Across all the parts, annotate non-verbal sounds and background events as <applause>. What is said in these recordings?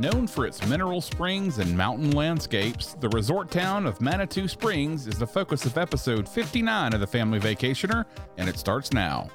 Known for its mineral springs and mountain landscapes, the resort town of Manitou Springs is the focus of episode 59 of The Family Vacationer, and it starts now.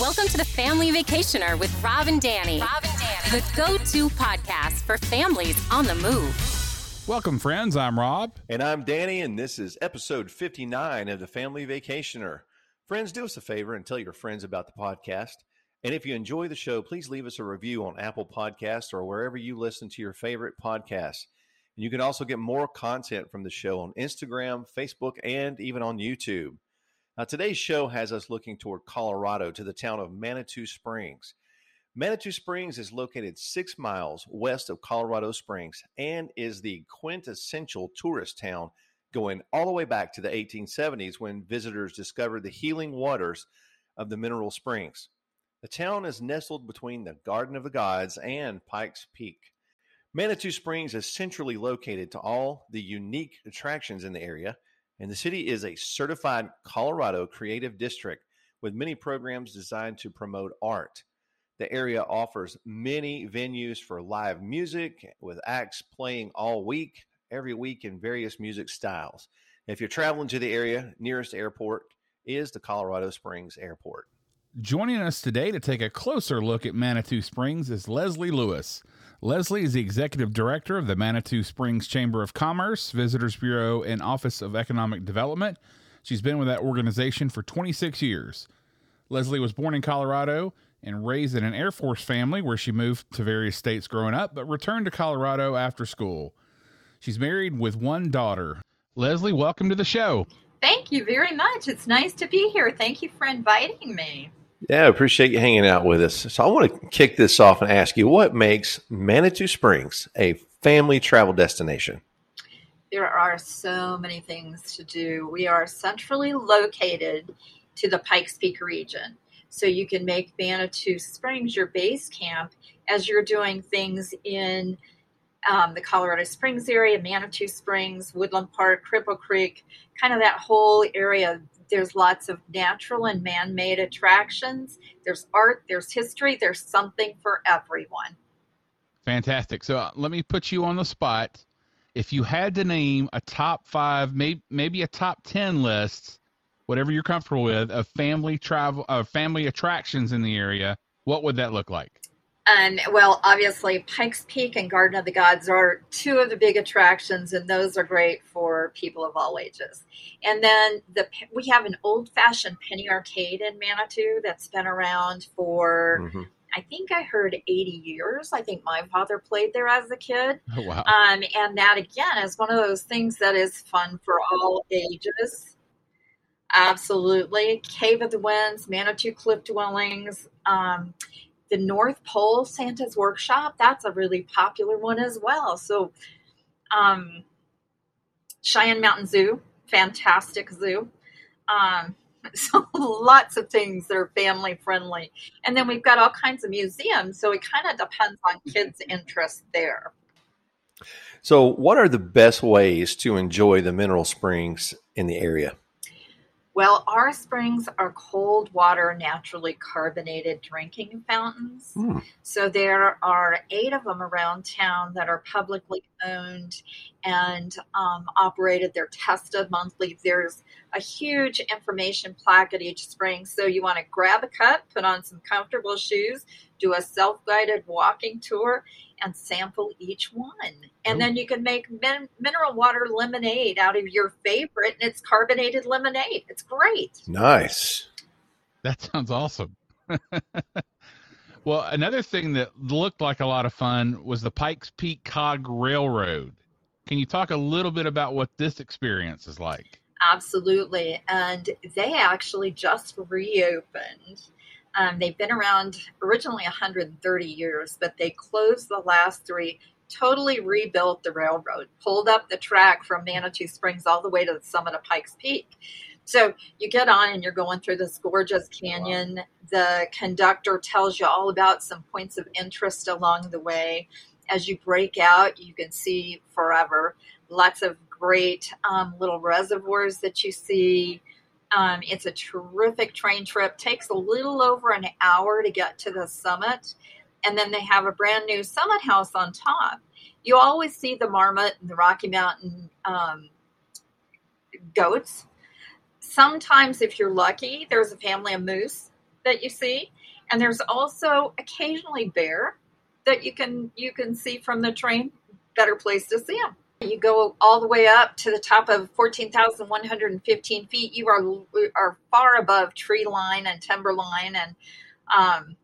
Welcome to The Family Vacationer with Rob and Danny. Rob and Danny. The go to podcast for families on the move. Welcome, friends. I'm Rob. And I'm Danny, and this is episode 59 of The Family Vacationer. Friends, do us a favor and tell your friends about the podcast. And if you enjoy the show, please leave us a review on Apple Podcasts or wherever you listen to your favorite podcasts. And you can also get more content from the show on Instagram, Facebook, and even on YouTube. Now, today's show has us looking toward Colorado to the town of Manitou Springs. Manitou Springs is located six miles west of Colorado Springs and is the quintessential tourist town going all the way back to the 1870s when visitors discovered the healing waters of the mineral springs. The town is nestled between the Garden of the Gods and Pikes Peak. Manitou Springs is centrally located to all the unique attractions in the area, and the city is a certified Colorado creative district with many programs designed to promote art. The area offers many venues for live music with acts playing all week, every week in various music styles. If you're traveling to the area, nearest airport is the Colorado Springs Airport. Joining us today to take a closer look at Manitou Springs is Leslie Lewis. Leslie is the executive director of the Manitou Springs Chamber of Commerce, Visitors Bureau, and Office of Economic Development. She's been with that organization for 26 years. Leslie was born in Colorado and raised in an Air Force family where she moved to various states growing up, but returned to Colorado after school. She's married with one daughter. Leslie, welcome to the show. Thank you very much. It's nice to be here. Thank you for inviting me. Yeah, I appreciate you hanging out with us. So I want to kick this off and ask you what makes Manitou Springs a family travel destination? There are so many things to do. We are centrally located to the Pikes Peak region. So you can make Manitou Springs your base camp as you're doing things in um, the Colorado Springs area, Manitou Springs, Woodland Park, Cripple Creek, kind of that whole area there's lots of natural and man made attractions. There's art, there's history, there's something for everyone. Fantastic. So uh, let me put you on the spot. If you had to name a top five, maybe, maybe a top 10 list, whatever you're comfortable with, of family travel, of family attractions in the area, what would that look like? And well, obviously, Pikes Peak and Garden of the Gods are two of the big attractions, and those are great for people of all ages. And then the we have an old-fashioned penny arcade in Manitou that's been around for. Mm-hmm. I think I heard 80 years. I think my father played there as a kid. Oh, <laughs> wow. Um, and that, again, is one of those things that is fun for all ages. Absolutely. Cave of the Winds, Manitou Cliff Dwellings. Um, the North Pole Santa's Workshop, that's a really popular one as well. So, um, Cheyenne Mountain Zoo, fantastic zoo. Um, <laughs> so lots of things that are family friendly. And then we've got all kinds of museums. So it kind of depends on kids' <laughs> interest there. So, what are the best ways to enjoy the mineral springs in the area? Well, our springs are cold water, naturally carbonated drinking fountains. Mm. So there are eight of them around town that are publicly owned and um, operated. They're tested monthly. There's a huge information plaque at each spring. So you want to grab a cup, put on some comfortable shoes, do a self guided walking tour, and sample each one. And then you can make min- mineral water lemonade out of your favorite, and it's carbonated lemonade. It's great. Nice. That sounds awesome. <laughs> well, another thing that looked like a lot of fun was the Pikes Peak Cog Railroad. Can you talk a little bit about what this experience is like? Absolutely. And they actually just reopened um, they've been around originally 130 years, but they closed the last three, totally rebuilt the railroad, pulled up the track from Manitou Springs all the way to the summit of Pikes Peak. So you get on and you're going through this gorgeous canyon. Wow. The conductor tells you all about some points of interest along the way. As you break out, you can see forever. Lots of great um, little reservoirs that you see um, it's a terrific train trip. Takes a little over an hour to get to the summit, and then they have a brand new Summit House on top. You always see the marmot and the Rocky Mountain um, goats. Sometimes, if you're lucky, there's a family of moose that you see, and there's also occasionally bear that you can you can see from the train. Better place to see them. You go all the way up to the top of 14,115 feet. You are are far above tree line and timber line, and um,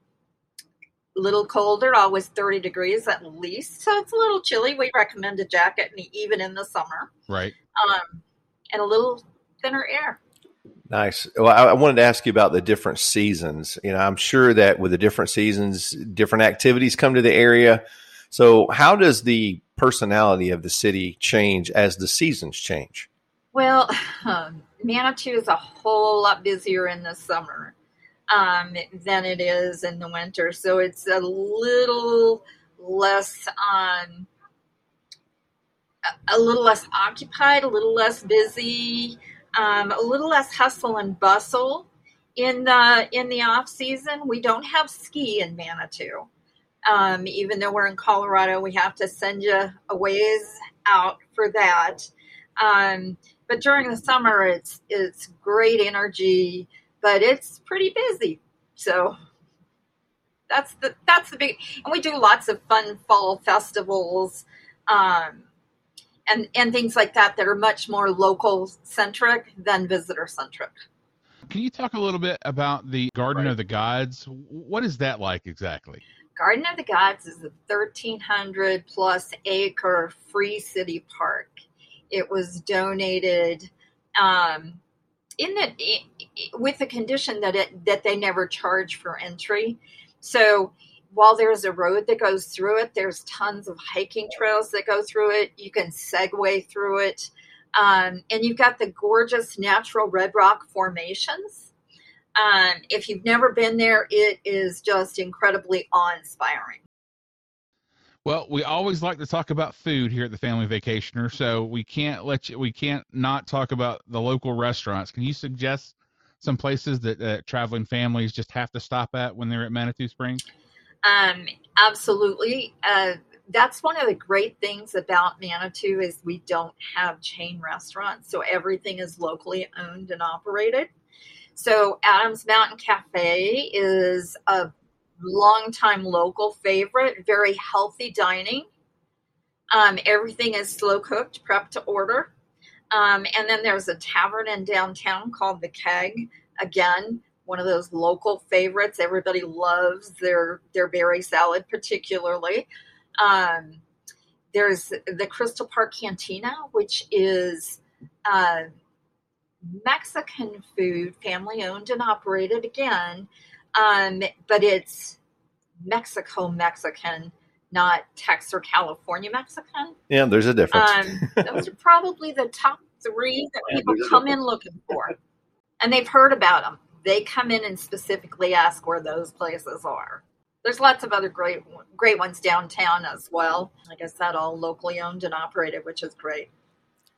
a little colder, always 30 degrees at least. So it's a little chilly. We recommend a jacket, even in the summer. Right. Um, and a little thinner air. Nice. Well, I wanted to ask you about the different seasons. You know, I'm sure that with the different seasons, different activities come to the area. So, how does the personality of the city change as the seasons change? Well, um, Manitou is a whole lot busier in the summer um, than it is in the winter. So, it's a little less um, a little less occupied, a little less busy, um, a little less hustle and bustle in the in the off season. We don't have ski in Manitou. Um, even though we're in Colorado, we have to send you a ways out for that. Um, but during the summer, it's it's great energy, but it's pretty busy. So that's the that's the big. And we do lots of fun fall festivals. Um, and and things like that that are much more local centric than visitor centric. Can you talk a little bit about the Garden right. of the Gods? What is that like exactly? Garden of the Gods is a 1,300 plus acre free city park. It was donated um, in the with the condition that it that they never charge for entry. So while there's a road that goes through it, there's tons of hiking trails that go through it. You can Segway through it. Um, and you've got the gorgeous natural red rock formations. Um, if you've never been there, it is just incredibly awe inspiring. Well, we always like to talk about food here at the Family Vacationer, so we can't let you, we can't not talk about the local restaurants. Can you suggest some places that uh, traveling families just have to stop at when they're at Manitou Springs? Um, absolutely. Uh, that's one of the great things about Manitou is we don't have chain restaurants, so everything is locally owned and operated. So Adams Mountain Cafe is a longtime local favorite, very healthy dining. Um, everything is slow cooked, prep to order. Um, and then there's a tavern in downtown called the Keg. Again, one of those local favorites. Everybody loves their their berry salad, particularly. Um, there's the Crystal Park Cantina, which is uh, Mexican food, family owned and operated again, um, but it's Mexico Mexican, not Texas or California Mexican. Yeah, there's a difference. Um, those are probably the top three that people come in looking for, and they've heard about them they come in and specifically ask where those places are. There's lots of other great great ones downtown as well. Like I said, all locally owned and operated, which is great.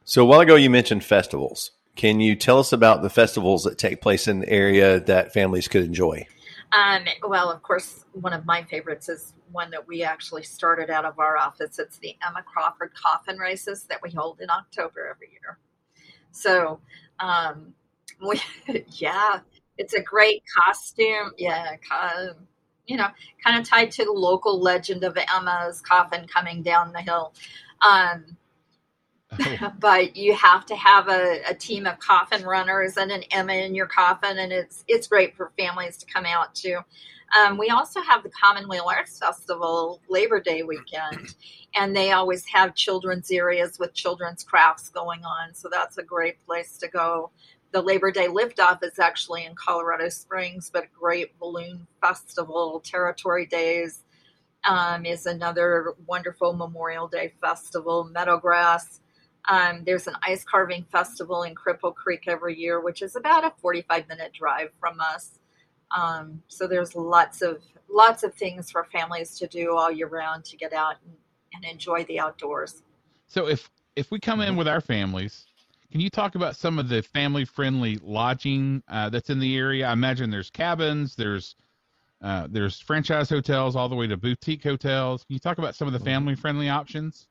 So a while ago you mentioned festivals. Can you tell us about the festivals that take place in the area that families could enjoy? Um, well, of course, one of my favorites is one that we actually started out of our office. It's the Emma Crawford Coffin Races that we hold in October every year. So, um, <laughs> we, yeah, it's a great costume. Yeah, you know, kind of tied to the local legend of Emma's coffin coming down the hill. Um, oh. <laughs> but you have to have a, a, team of coffin runners and an Emma in your coffin, and it's it's great for families to come out to. Um, we also have the Commonwheel Arts Festival Labor Day weekend, and they always have children's areas with children's crafts going on. So that's a great place to go the Labor Day liftoff is actually in Colorado Springs, but a Great Balloon Festival, Territory Days um, is another wonderful Memorial Day festival. Meadowgrass. Um, there's an ice carving festival in Cripple Creek every year, which is about a 45 minute drive from us. Um, so there's lots of lots of things for families to do all year round to get out and, and enjoy the outdoors. So if if we come in with our families can you talk about some of the family friendly lodging uh, that's in the area? I imagine there's cabins, there's Uh, there's franchise hotels all the way to boutique hotels. Can you talk about some of the family friendly options?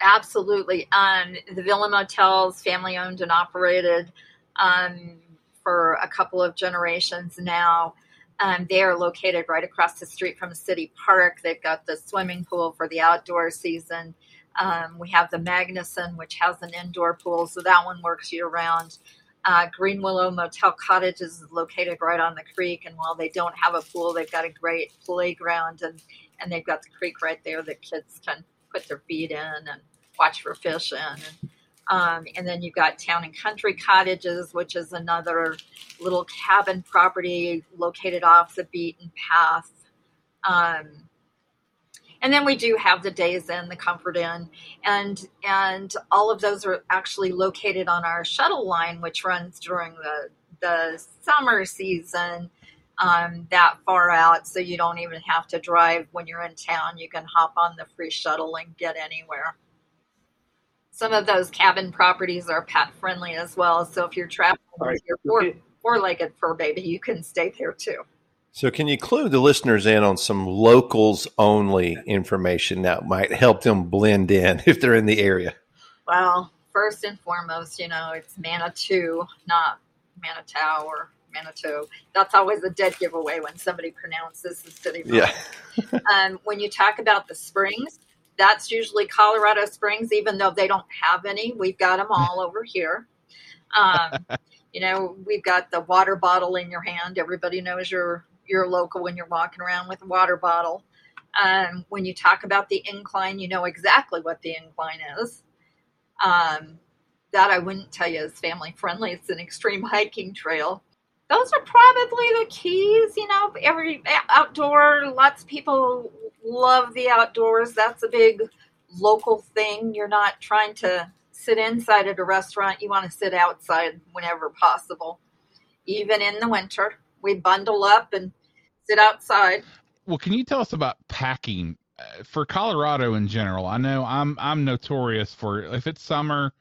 Absolutely. Um, the Villa Motels, family owned and operated um, for a couple of generations now. Um, they are located right across the street from the City Park. They've got the swimming pool for the outdoor season. Um, we have the Magnuson, which has an indoor pool, so that one works year round. Uh, Green Willow Motel Cottage is located right on the creek, and while they don't have a pool, they've got a great playground, and and they've got the creek right there that kids can put their feet in and watch for fish in. And, um, and then you've got Town and Country Cottages, which is another little cabin property located off the beaten path. Um, and then we do have the Days Inn, the Comfort Inn, and and all of those are actually located on our shuttle line, which runs during the the summer season um, that far out, so you don't even have to drive when you're in town. You can hop on the free shuttle and get anywhere. Some of those cabin properties are pet friendly as well, so if you're traveling right. with your four legged fur baby, you can stay there too. So, can you clue the listeners in on some locals only information that might help them blend in <laughs> if they're in the area? Well, first and foremost, you know, it's Manitou, not Manitou or Manitou. That's always a dead giveaway when somebody pronounces the city. Yeah. <laughs> um, when you talk about the springs, that's usually Colorado Springs, even though they don't have any. We've got them all over here. Um, <laughs> you know, we've got the water bottle in your hand. Everybody knows you're you're local when you're walking around with a water bottle. Um, when you talk about the incline, you know exactly what the incline is. Um, that I wouldn't tell you is family friendly. It's an extreme hiking trail. Those are probably the keys. You know, every outdoor, lots of people love the outdoors. That's a big local thing. You're not trying to sit inside at a restaurant. You want to sit outside whenever possible, even in the winter we bundle up and sit outside. Well, can you tell us about packing uh, for Colorado in general? I know I'm I'm notorious for if it's summer,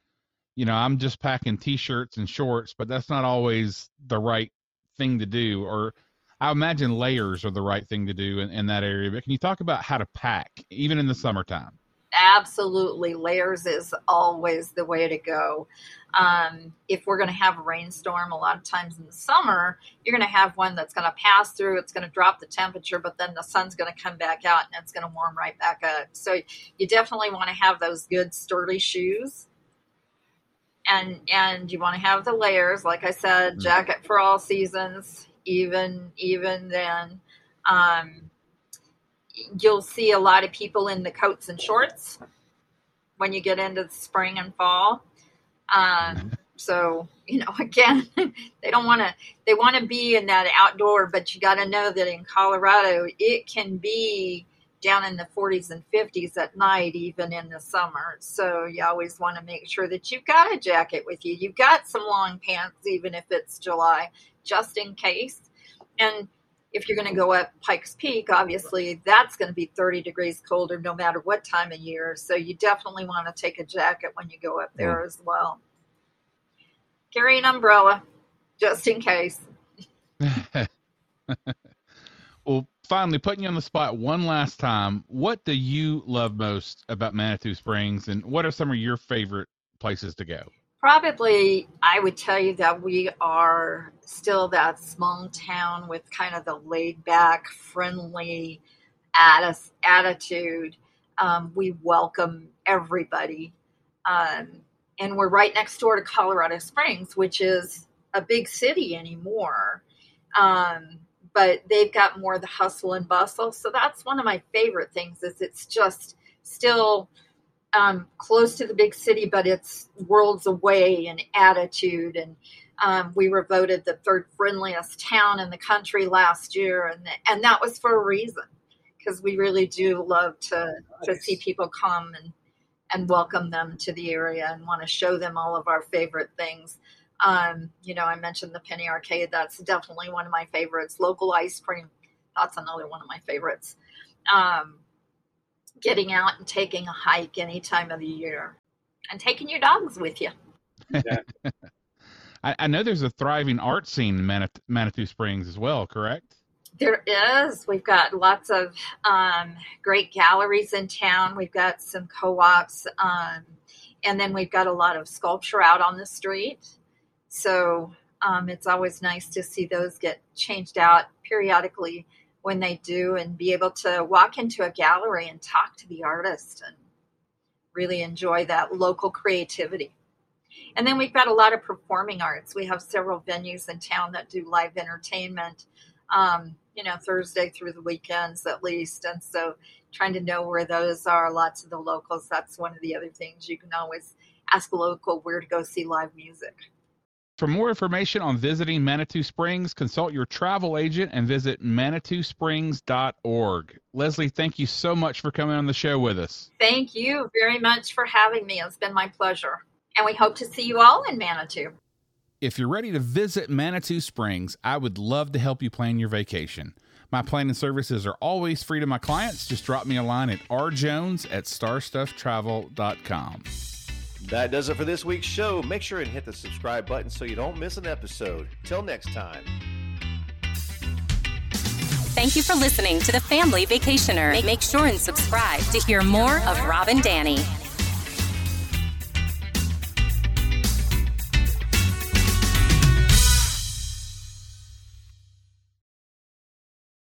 you know, I'm just packing t-shirts and shorts, but that's not always the right thing to do or I imagine layers are the right thing to do in, in that area. But can you talk about how to pack even in the summertime? absolutely layers is always the way to go um, if we're going to have a rainstorm a lot of times in the summer you're going to have one that's going to pass through it's going to drop the temperature but then the sun's going to come back out and it's going to warm right back up so you definitely want to have those good sturdy shoes and and you want to have the layers like i said mm-hmm. jacket for all seasons even even then um, you'll see a lot of people in the coats and shorts when you get into the spring and fall. Um, so you know, <laughs> again, they don't want to. They want to be in that outdoor, but you got to know that in Colorado, it can be down in the 40s and 50s at night, even in the summer. So you always want to make sure that you've got a jacket with you. You've got some long pants, even if it's July, just in case. And if you're going to go up Pikes Peak, obviously that's going to be 30 degrees colder no matter what time of year. So you definitely want to take a jacket when you go up there mm. as well. Carry an umbrella just in case. <laughs> well, finally, putting you on the spot one last time, what do you love most about Manitou Springs and what are some of your favorite places to go? probably I would tell you that we are still that small town with kind of the laid back, friendly attitude. Um, we welcome everybody. Um, and we're right next door to Colorado Springs, which is a big city anymore. Um, but they've got more of the hustle and bustle. So that's one of my favorite things is it's just still um, close to the big city, but it's worlds away in attitude. And um, we were voted the third friendliest town in the country last year, and and that was for a reason, because we really do love to nice. to see people come and and welcome them to the area and want to show them all of our favorite things. Um, you know, I mentioned the Penny Arcade. That's definitely one of my favorites. Local ice cream. That's another one of my favorites. Um, getting out and taking a hike any time of the year and taking your dogs with you. <laughs> I, I, know there's a thriving art scene in Manit- Manitou Springs as well, correct? There is. We've got lots of um, great galleries in town. We've got some co ops. Um, and then we've got a lot of sculpture out on the street. So um, it's always nice to see those get changed out periodically when they do and be able to walk into a gallery and talk to the artist and really enjoy that local creativity. And then we've got a lot of performing arts. We have several venues in town that do live entertainment, um, you know, Thursday through the weekends at least. And so trying to know where those are, lots of the locals, that's one of the other things. You can always ask a local where to go see live music. For more information on visiting Manitou Springs, consult your travel agent and visit manitousprings.org. Leslie, thank you so much for coming on the show with us. Thank you very much for having me. It's been my pleasure. And we hope to see you all in Manitou. If you're ready to visit Manitou Springs, I would love to help you plan your vacation. My planning services are always free to my clients. Just drop me a line at rjones at starstufftravel.com. That does it for this week's show. Make sure and hit the subscribe button so you don't miss an episode. Till next time. Thank you for listening to the Family Vacationer. Make, sure and subscribe to hear more of Rob and Danny.